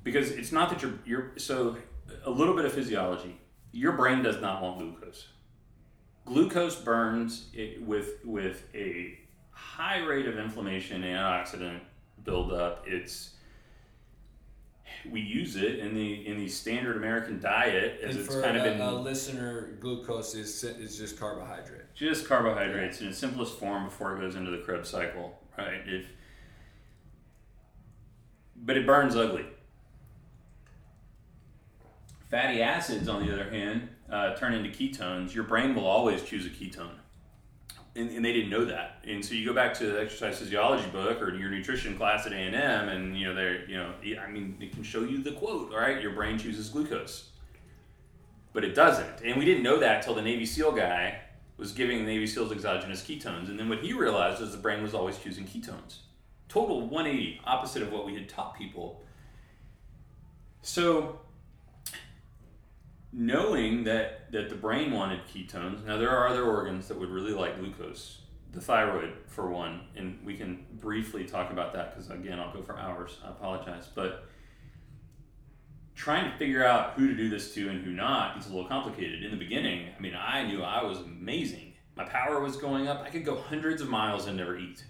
A: Because it's not that you're you're so a little bit of physiology. Your brain does not want glucose. Glucose burns with with a high rate of inflammation antioxidant buildup. It's we use it in the in the standard American diet as
B: and
A: it's kind
B: a,
A: of been
B: a listener. Glucose is is just carbohydrate.
A: Just carbohydrates in its simplest form before it goes into the Krebs cycle, right? If but it burns ugly. Fatty acids, on the other hand, uh, turn into ketones. Your brain will always choose a ketone and, and, they didn't know that. And so you go back to the exercise physiology book or your nutrition class at A and M, and you know they're you know I mean it can show you the quote. All right, your brain chooses glucose, but it doesn't. And we didn't know that till the Navy SEAL guy was giving the Navy SEALs exogenous ketones, and then what he realized is the brain was always choosing ketones. Total 180, opposite of what we had taught people. So knowing that that the brain wanted ketones. Now there are other organs that would really like glucose. The thyroid, for one, and we can briefly talk about that because again, I'll go for hours. I apologize, but trying to figure out who to do this to and who not is a little complicated. In the beginning, I mean, I knew I was amazing. My power was going up. I could go hundreds of miles and never eat.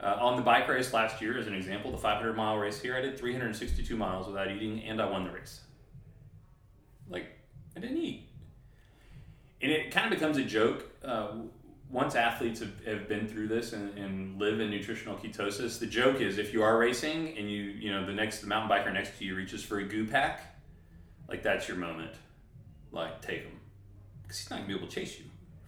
A: Uh, on the bike race last year, as an example, the 500 mile race here, I did 362 miles without eating, and I won the race. Like, I didn't eat. And it kind of becomes a joke. Uh, once athletes have, have been through this and, and live in nutritional ketosis, the joke is if you are racing and you, you know, the next the mountain biker next to you reaches for a goo pack, like that's your moment. Like, take him. Because he's not going to be able to chase you.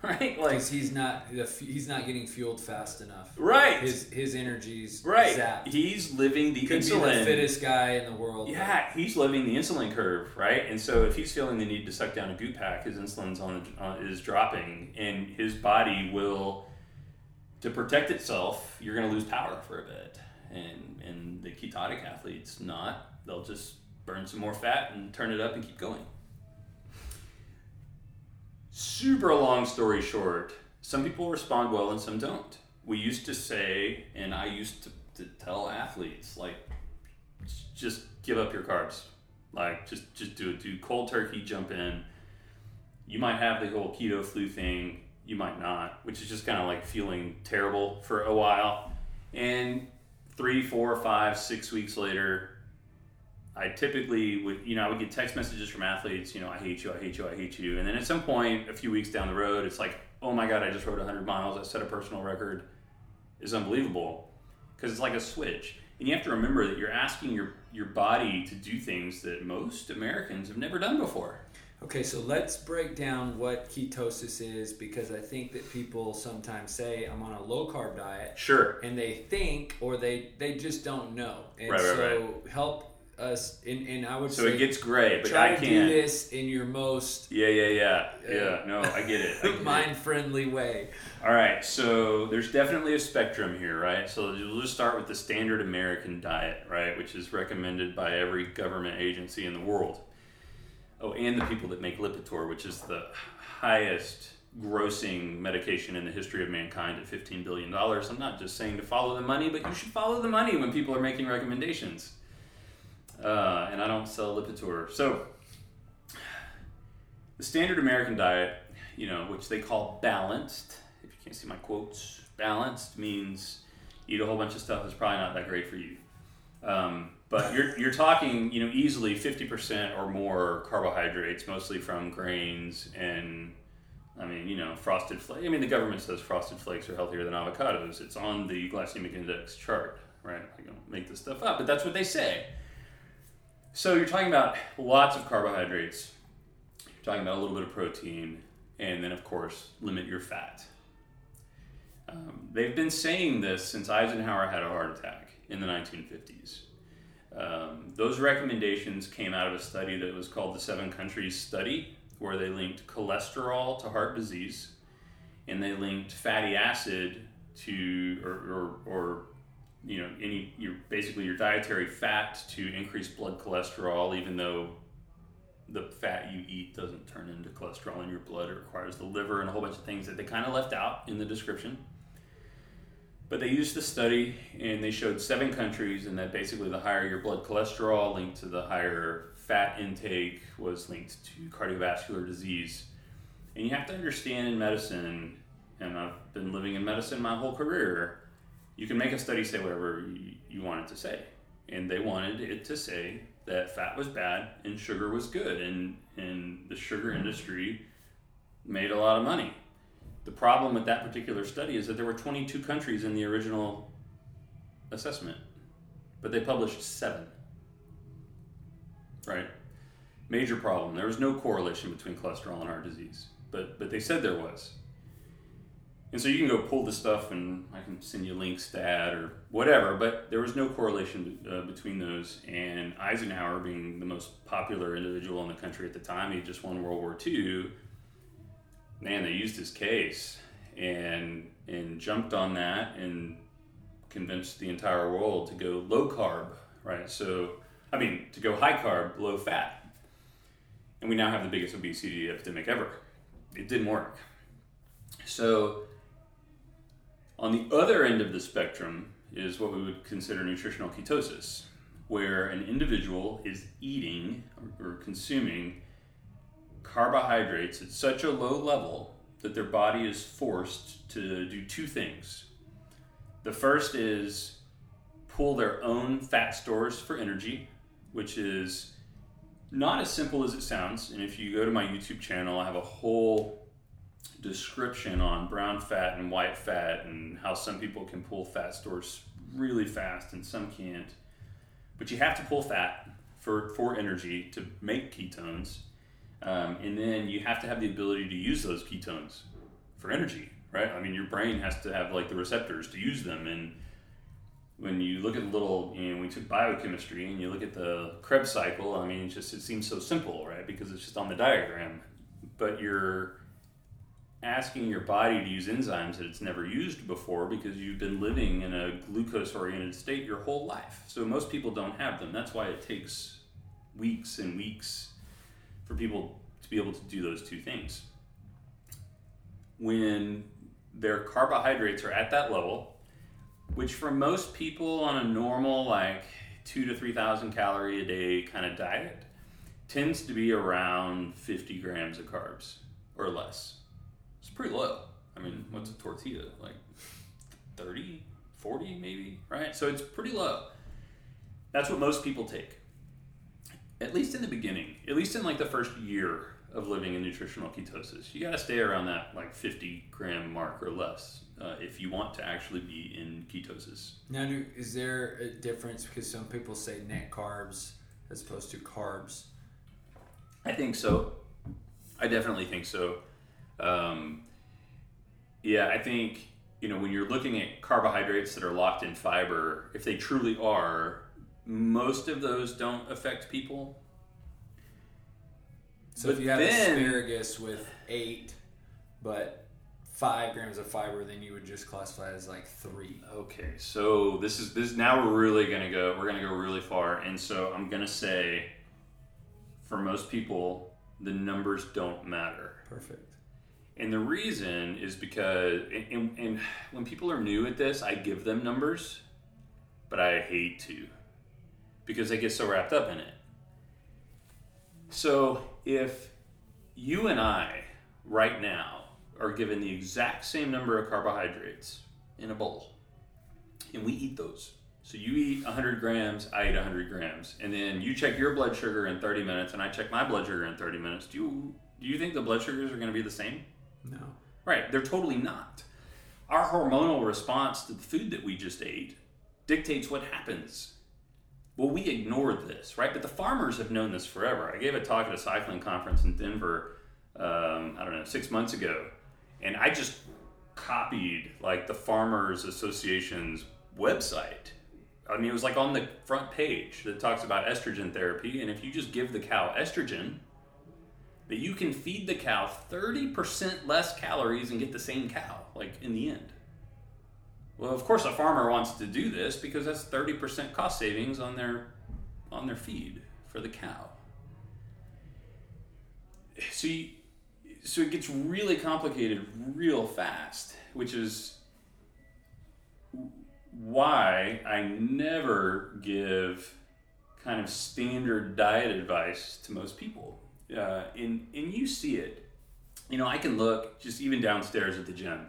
A: Right?
B: Like he's not he's not getting fueled fast enough.
A: Right.
B: His his energies
A: right.
B: Zapped.
A: He's living the
B: Could
A: insulin.
B: Be the fittest guy in the world.
A: Yeah, he's living the insulin curve, right? And so if he's feeling the need to suck down a goop pack, his insulin's on uh, is dropping, and his body will to protect itself. You're going to lose power for a bit, and and the ketotic athletes not. They'll just burn some more fat and turn it up and keep going super long story short, some people respond well and some don't. We used to say, and I used to, to tell athletes, like, just give up your carbs. Like, just just do it. Do cold turkey, jump in. You might have the whole keto flu thing. You might not, which is just kind of like feeling terrible for a while. And three, four, five, six weeks later, I typically would, you know, I would get text messages from athletes, you know, I hate you, I hate you, I hate you. And then at some point, a few weeks down the road, it's like, oh my God, I just rode 100 miles, I set a personal record. Is unbelievable because it's like a switch. And you have to remember that you're asking your, your body to do things that most Americans have never done before.
B: Okay, so let's break down what ketosis is because I think that people sometimes say I'm on a low carb diet.
A: Sure.
B: And they think or they they just don't know. And
A: right, right,
B: so
A: right.
B: help us, and, and I would
A: so
B: say
A: it gets gray, but
B: try
A: I
B: to
A: can't.
B: do this in your most
A: yeah, yeah, yeah, uh, yeah. No, I get it.
B: mind friendly way.
A: All right, so there's definitely a spectrum here, right? So we'll just start with the standard American diet, right, which is recommended by every government agency in the world. Oh, and the people that make Lipitor, which is the highest grossing medication in the history of mankind at $15 billion. I'm not just saying to follow the money, but you should follow the money when people are making recommendations uh, and I don't sell Lipitor. So, the standard American diet, you know, which they call balanced, if you can't see my quotes, balanced means eat a whole bunch of stuff that's probably not that great for you. Um, but you're, you're talking, you know, easily 50% or more carbohydrates, mostly from grains and, I mean, you know, frosted flakes. I mean, the government says frosted flakes are healthier than avocados. It's on the glycemic index chart, right? I don't make this stuff up, but that's what they say. So you're talking about lots of carbohydrates. You're talking about a little bit of protein, and then of course limit your fat. Um, they've been saying this since Eisenhower had a heart attack in the 1950s. Um, those recommendations came out of a study that was called the Seven Countries Study, where they linked cholesterol to heart disease, and they linked fatty acid to, or, or, or you know, any your basically your dietary fat to increase blood cholesterol, even though the fat you eat doesn't turn into cholesterol in your blood. It requires the liver and a whole bunch of things that they kind of left out in the description. But they used the study and they showed seven countries, and that basically the higher your blood cholesterol linked to the higher fat intake was linked to cardiovascular disease. And you have to understand in medicine, and I've been living in medicine my whole career, you can make a study say whatever you, want it to say. And they wanted it to say that fat was bad and sugar was good, and, and the sugar industry made a lot of money. The problem with that particular study is that there were 22 countries in the original assessment, but they published seven. Right? Major problem. There was no correlation between cholesterol and heart disease, but, but they said there was. And so you can go pull the stuff and I can send you links to add or whatever, but there was no correlation uh, between those. And Eisenhower, being the most popular individual in the country at the time, he just won World War II man, they used his case and and jumped on that and convinced the entire world to go low carb, right? So, I mean, to go high carb, low fat. And we now have the biggest obesity epidemic ever. It didn't work. So, on the other end of the spectrum is what we would consider nutritional ketosis, where an individual is eating or, consuming carbohydrates at such a low level that their body is forced to do two things. The first is pull their own fat stores for energy, which is not as simple as it sounds. And if you go to my YouTube channel, I have a whole description on brown fat and white fat and how some people can pull fat stores really fast and some can't. But you have to pull fat for, for energy to make ketones. Um, and then you have to have the ability to use those ketones for energy, right? I mean, your brain has to have like the receptors to use them. And when you look at the little, you know, we took biochemistry and you look at the Krebs cycle, I mean, it just it seems so simple, right? Because it's just on the diagram. But you're asking your body to use enzymes that it's never used before because you've been living in a glucose oriented state your whole life. So most people don't have them. That's why it takes weeks and weeks for people to be able to do those two things. When their carbohydrates are at that level, which for most people on a normal, like two to 3,000 calorie a day kind of diet, tends to be around 50 grams of carbs or less. It's pretty low. I mean, what's a tortilla? Like 30, 40 maybe, right? So it's pretty low. That's what most people take at least in the beginning, at least in like the first year of living in nutritional ketosis, you got to stay around that like 50 gram mark or less uh, if you want to actually be in ketosis.
B: Now, is there a difference because some people say net carbs as opposed to carbs?
A: I think so. I definitely think so. Um, yeah, I think you know when you're looking at carbohydrates that are locked in fiber, if they truly are, most of those don't affect people.
B: So but if you have then, asparagus with eight, but five grams of fiber, then you would just classify as like three.
A: Okay, so this is this now we're really gonna go we're gonna go really far, and so I'm gonna say, for most people, the numbers don't matter.
B: Perfect.
A: And the reason is because, and, and when people are new at this, I give them numbers, but I hate to because they get so wrapped up in it. So if you and I, right now, are given the exact same number of carbohydrates in a bowl, and we eat those. So you eat 100 grams, I eat 100 grams, and then you check your blood sugar in 30 minutes, and I check my blood sugar in 30 minutes. Do you do you think the blood sugars are going to be the same?
B: No.
A: Right, they're totally not. Our hormonal response to the food that we just ate dictates what happens well, we ignored this, right? But the farmers have known this forever. I gave a talk at a cycling conference in Denver, um, I don't know, six months ago, and I just copied like the Farmers Association's website. I mean, it was like on the front page that talks about estrogen therapy, and if you just give the cow estrogen, that you can feed the cow 30% less calories and get the same cow, like in the end. Well, of course, a farmer wants to do this because that's 30% cost savings on their on their feed for the cow. So, you, so it gets really complicated real fast, which is why I never give kind of standard diet advice to most people. Uh, and, and you see it. You know, I can look just even downstairs at the gym,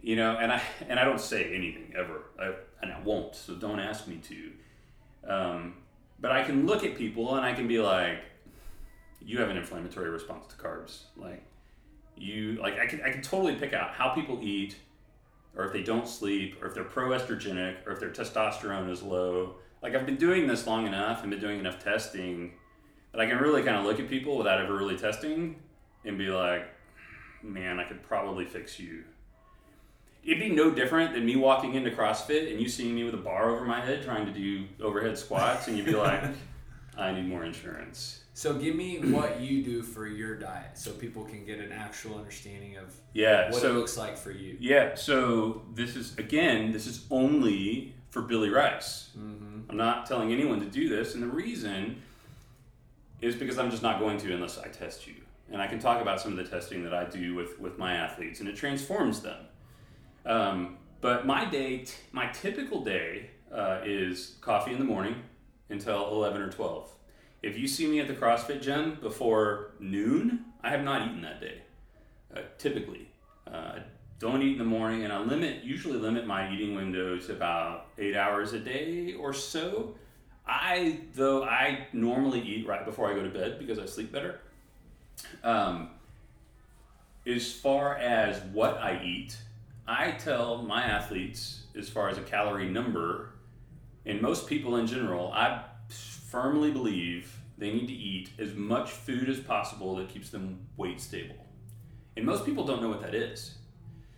A: you know, and I, and I don't say anything ever, I, and I won't, so don't ask me to. Um, but I can look at people and I can be like, you have an inflammatory response to carbs. Like, you, like, I can, I can totally pick out how people eat, or if they don't sleep, or if they're pro-estrogenic, or if their testosterone is low. Like I've been doing this long enough and been doing enough testing that I can really kind of look at people without ever really testing and be like, man, I could probably fix you. It'd be no different than me walking into CrossFit and you seeing me with a bar over my head trying to do overhead squats, and you'd be like, I need more insurance.
B: So give me what you do for your diet, so people can get an actual understanding of
A: Yeah,
B: what
A: so
B: it looks like for you.
A: Yeah, so this is again, this is only for Billy Rice.
B: Mm-hmm.
A: I'm not telling anyone to do this, and the reason is because I'm just not going to unless I test you. And I can talk about some of the testing that I do with with my athletes, and it transforms them. Um, but my day, t- my typical day, uh, is coffee in the morning until 11 or 12. If you see me at the CrossFit gym before noon, I have not eaten that day. Uh, typically, uh, I don't eat in the morning, and I limit usually limit my eating window to about eight hours a day or so. I though I normally eat right before I go to bed because I sleep better. Um, as far as what I eat, I tell my athletes as far as a calorie number, and most people in general, I firmly believe they need to eat as much food as possible that keeps them weight stable. And most people don't know what that is.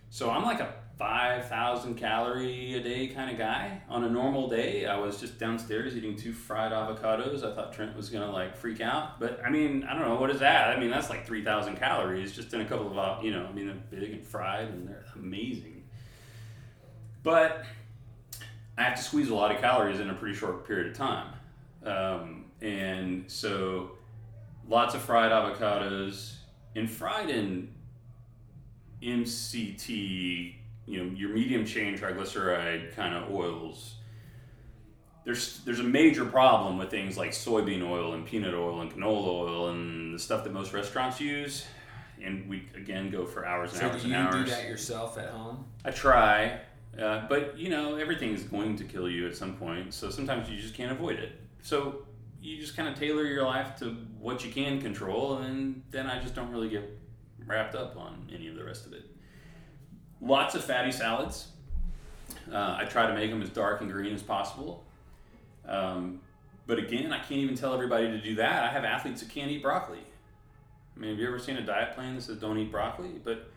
A: So I'm like a 5,000 calorie a day kind of guy. On a normal day, I was just downstairs eating two fried avocados. I thought Trent was gonna like freak out, but I mean, I don't know what is that. I mean, that's like 3,000 calories just in a couple of, av- you know, I mean, they're big and fried and they're amazing. But I have to squeeze a lot of calories in a pretty short period of time, um, and so lots of fried avocados and fried in MCT, you know, your medium chain triglyceride kind of oils. There's there's a major problem with things like soybean oil and peanut oil and canola oil and the stuff that most restaurants use. And we again go for hours and
B: So
A: hours
B: do you
A: and
B: do that yourself at home?
A: I try, uh, but you know everything's going to kill you at some point. So sometimes you just can't avoid it. So you just kind of tailor your life to what you can control, and then I just don't really get wrapped up on any of the rest of it. Lots of fatty salads. Uh, I try to make them as dark and green as possible. Um, but again, I can't even tell everybody to do that. I have athletes that can't eat broccoli. I mean, have you ever seen a diet plan that says don't eat broccoli? But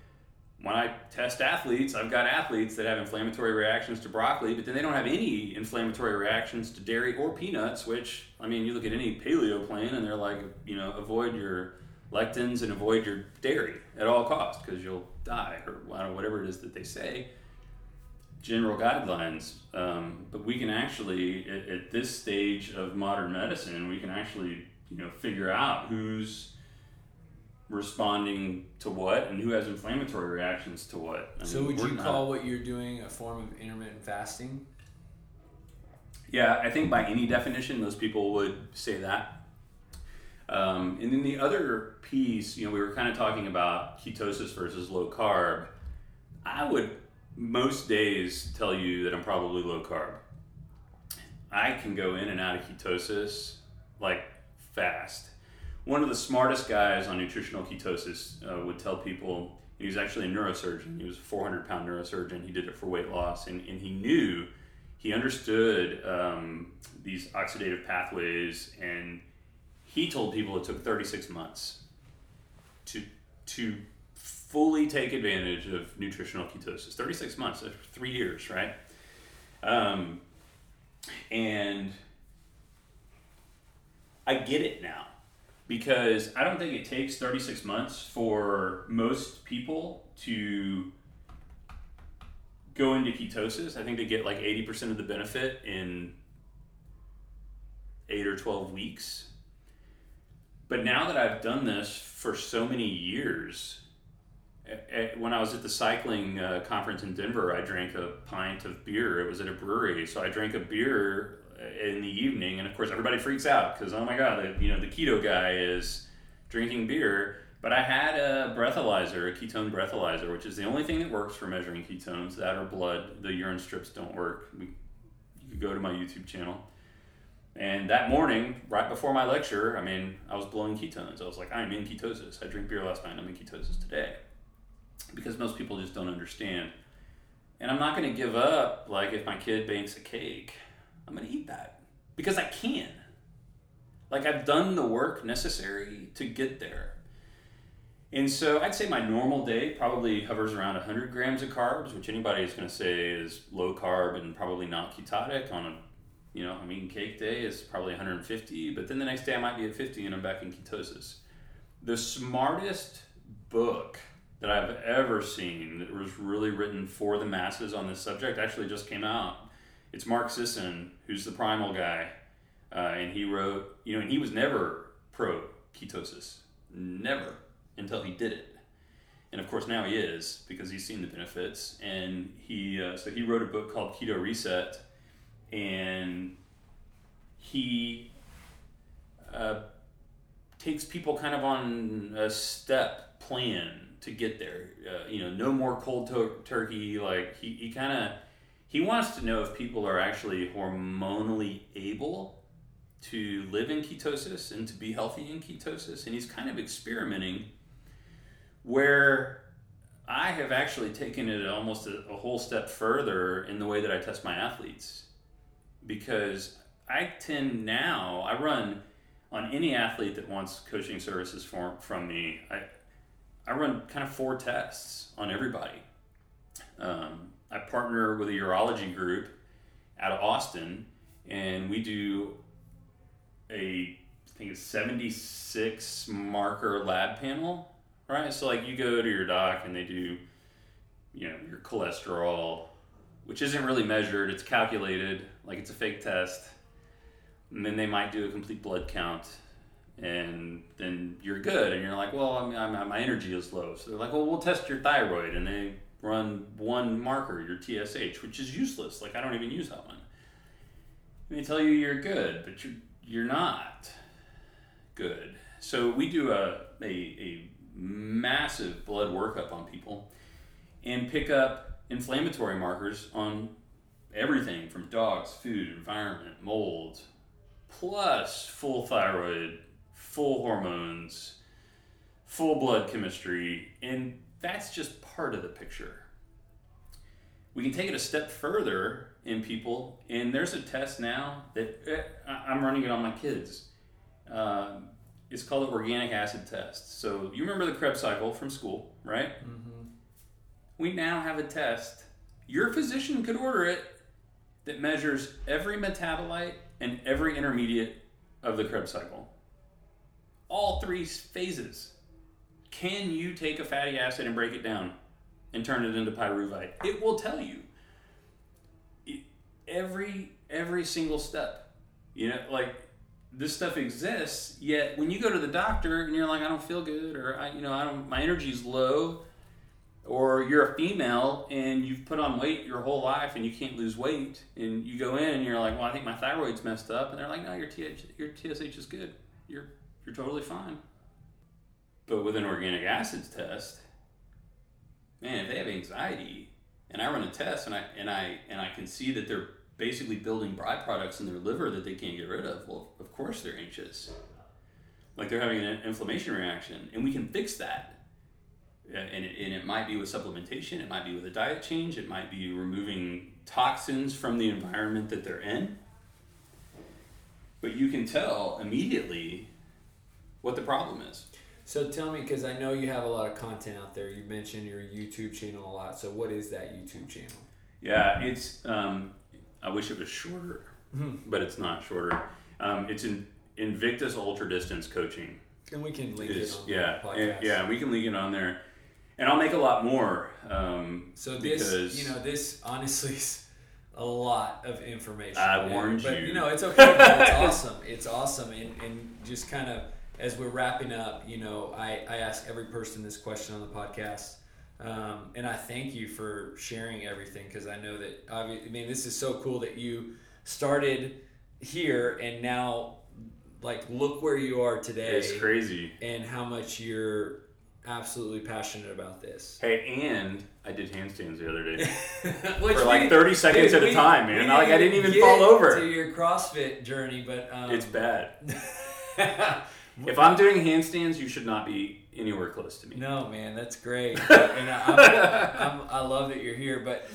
A: when I test athletes, I've got athletes that have inflammatory reactions to broccoli, but then they don't have any inflammatory reactions to dairy or peanuts, which, I mean, you look at any paleo plan and they're like, you know, avoid your lectins and avoid your dairy at all costs because you'll die or know, whatever it is that they say. General guidelines, um, but we can actually, at, at this stage of modern medicine, we can actually, you know, figure out who's responding to what and who has inflammatory reactions to what. I
B: So
A: mean,
B: would you
A: not-
B: call what you're doing a form of intermittent fasting?
A: Yeah, I think by any definition, most people would say that. Um, and then the other piece, you know, we were kind of talking about ketosis versus low carb. I would most days tell you that I'm probably low carb. I can go in and out of ketosis like fast. One of the smartest guys on nutritional ketosis uh, would tell people he was actually a neurosurgeon. He was a 400 pound neurosurgeon. He did it for weight loss, and, and he knew he understood um, these oxidative pathways, and he told people it took 36 months to to fully take advantage of nutritional ketosis. 36 months, three years, right? Um, and I get it now because I don't think it takes 36 months for most people to go into ketosis. I think they get like 80% of the benefit in 8 or 12 weeks. But now that I've done this for so many years, when I was at the cycling uh, conference in Denver, I drank a pint of beer. It was at a brewery, so I drank a beer uh, in the evening, and of course everybody freaks out because oh my god, the, you know the keto guy is drinking beer. But I had a breathalyzer, a ketone breathalyzer, which is the only thing that works for measuring ketones. That or blood. The urine strips don't work. We, you could go to my YouTube channel. And that morning, right before my lecture, I mean, I was blowing ketones. I was like, I'm in ketosis. I drank beer last night. I'm in ketosis today because most people just don't understand. And I'm not going to give up, like, if my kid bakes a cake, I'm going to eat that because I can. Like, I've done the work necessary to get there. And so I'd say my normal day probably hovers around 100 grams of carbs, which anybody is going to say is low carb and probably not ketotic. On a, you know, I'm eating cake day is probably 150, but then the next day I might be at 50 and I'm back in ketosis. The smartest book that I've ever seen that was really written for the masses on this subject actually just came out. It's Mark Sisson, who's the primal guy, uh, and he wrote, you know, and he was never pro ketosis, never until he did it. And of course, now he is because he's seen the benefits. And he, uh, so he wrote a book called Keto Reset, and he uh, takes people kind of on a step plan to get there. Uh, you know, no more cold to- turkey. Like he, he kind of he wants to know if people are actually hormonally able to live in ketosis and to be healthy in ketosis, and he's kind of experimenting where I have actually taken it almost a, a whole step further in the way that I test my athletes because I tend now I run on any athlete that wants coaching services for, from me. I, I run kind of four tests on everybody. Um, I partner with a urology group out of Austin, and we do a I think it's 76 marker lab panel, right? So like you go to your doc and they do, you know, your cholesterol, which isn't really measured. It's calculated, like it's a fake test. And then they might do a complete blood count and then you're good. And you're like, well, I mean, I'm, my energy is low. So they're like, well, we'll test your thyroid. And they run one marker, your TSH, which is useless. Like, I don't even use that one. And they tell you you're good, but you're, you're not good. So we do a, a, a massive blood workup on people and pick up inflammatory markers on everything from dogs, food, environment, mold, plus full thyroid full hormones, full blood chemistry, and that's just part of the picture. We can take it a step further in people, and there's a test now that eh, I'm running it on my kids. Um, it's called the organic acid test. So you remember the Krebs cycle from school, right? Mm-hmm. We now have a test. Your physician could order it that measures every metabolite and every intermediate of the Krebs cycle all three phases. Can you take a fatty acid and break it down and turn it into pyruvate? It will tell you every every single step. You know, like this stuff exists. Yet when you go to the doctor and you're like, I don't feel good, or I, you know, I don't, my energy's low, or you're a female and you've put on weight your whole life and you can't lose weight, and you go in and you're like, well, I think my thyroid's messed up, and they're like, no, your TH, your TSH is good. You're you're totally fine. But with an organic acids test, man, if they have anxiety and I run a test and I and I and I can see that they're basically building byproducts in their liver that they can't get rid of, well, of course they're anxious. Like they're having an inflammation reaction, and we can fix that. And it, and it might be with supplementation, it might be with a diet change, it might be removing toxins from the environment that they're in. But you can tell immediately what the problem is.
B: So tell me, because I know you have a lot of content out there. You mentioned your YouTube channel a lot. So what is that YouTube channel?
A: Yeah, it's. Um, I wish it was shorter,
B: Mm-hmm.
A: but it's not shorter. Um, it's in Invictus Ultra Distance Coaching.
B: And we can link
A: Is
B: it on
A: yeah,
B: the
A: and- yeah. We can link it on there, and I'll make a lot more. Um,
B: So
A: because
B: this, you know, this honestly is a lot of information.
A: I warned
B: but,
A: you.
B: you know, it's okay. it's awesome. It's awesome. And, and just kind of as we're wrapping up, you know, I, I ask every person this question on the podcast. Um, and I thank you for sharing everything because I know that, obvi- I mean, this is so cool that you started here and now, like, look where you are today
A: it's crazy.
B: and how much you're absolutely passionate about this.
A: Hey, and I did handstands the other day for like
B: we-
A: 30 seconds
B: dude,
A: at a time,
B: we
A: man. Like I didn't even fall over.
B: to your CrossFit journey, but um,
A: It's bad. If I'm doing handstands, you should not be anywhere close to me.
B: no, man, that's great, and I, I'm, I'm, I love that you're here. But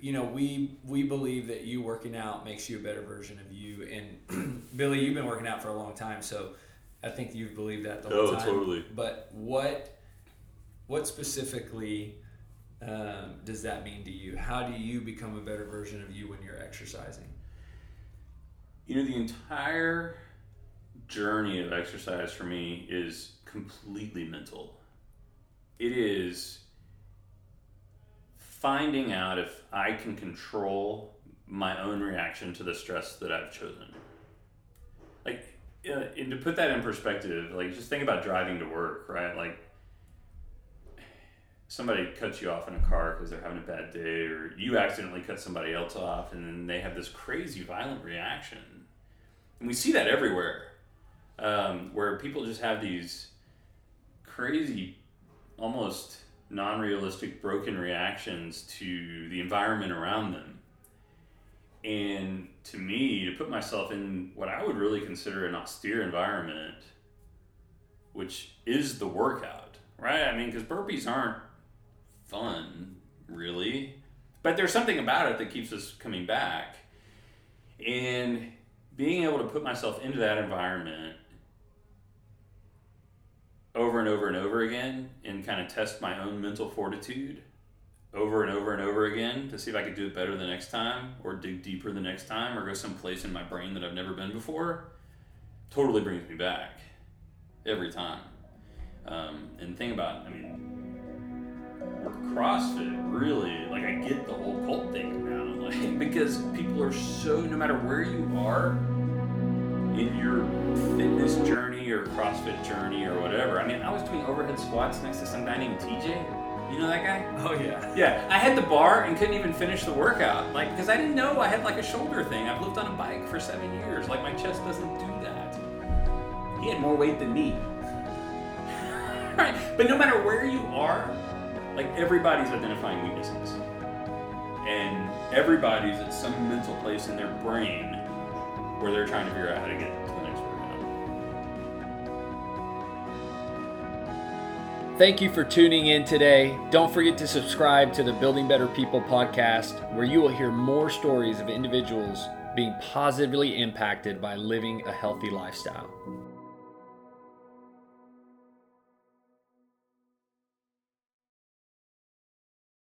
B: you know, we we believe that you working out makes you a better version of you. And Billy, you've been working out for a long time, so I think you've believed that the whole
A: Oh,
B: time.
A: totally.
B: But what what specifically um, does that mean to you? How do you become a better version of you when you're exercising?
A: You know, the entire journey of exercise for me is completely mental. It is finding out if I can control my own reaction to the stress that I've chosen. Like, uh, and to put that in perspective, like, just think about driving to work, right? Like, somebody cuts you off in a car because they're having a bad day, or you accidentally cut somebody else off, and then they have this crazy violent reaction. And we see that everywhere, um, where people just have these crazy, almost non realistic, broken reactions to the environment around them. And to me, to put myself in what I would really consider an austere environment, which is the workout, right? I mean, because burpees aren't fun, really. But there's something about it that keeps us coming back. And being able to put myself into that environment over and over and over again and kind of test my own mental fortitude over and over and over again to see if I could do it better the next time or dig deeper the next time or go someplace in my brain that I've never been before totally brings me back every time. Um, and the thing about, I mean, CrossFit really, like, I get the whole cult thing now, like, because people are so, no matter where you are in your fitness journey or CrossFit journey or whatever. I mean, I was doing overhead squats next to some guy named TJ. You know that guy?
B: Oh yeah.
A: Yeah, I had the bar and couldn't even finish the workout, like because I didn't know I had like a shoulder thing. I've lived on a bike for seven years. Like my chest doesn't do that. He had more weight than me. right, but no matter where you are, like everybody's identifying weaknesses, and everybody's at some mental place in their brain where they're trying to figure out how to get to the next workout.
B: Thank you for tuning in today. Don't forget to subscribe to the Building Better People podcast, where you will hear more stories of individuals being positively impacted by living a healthy lifestyle.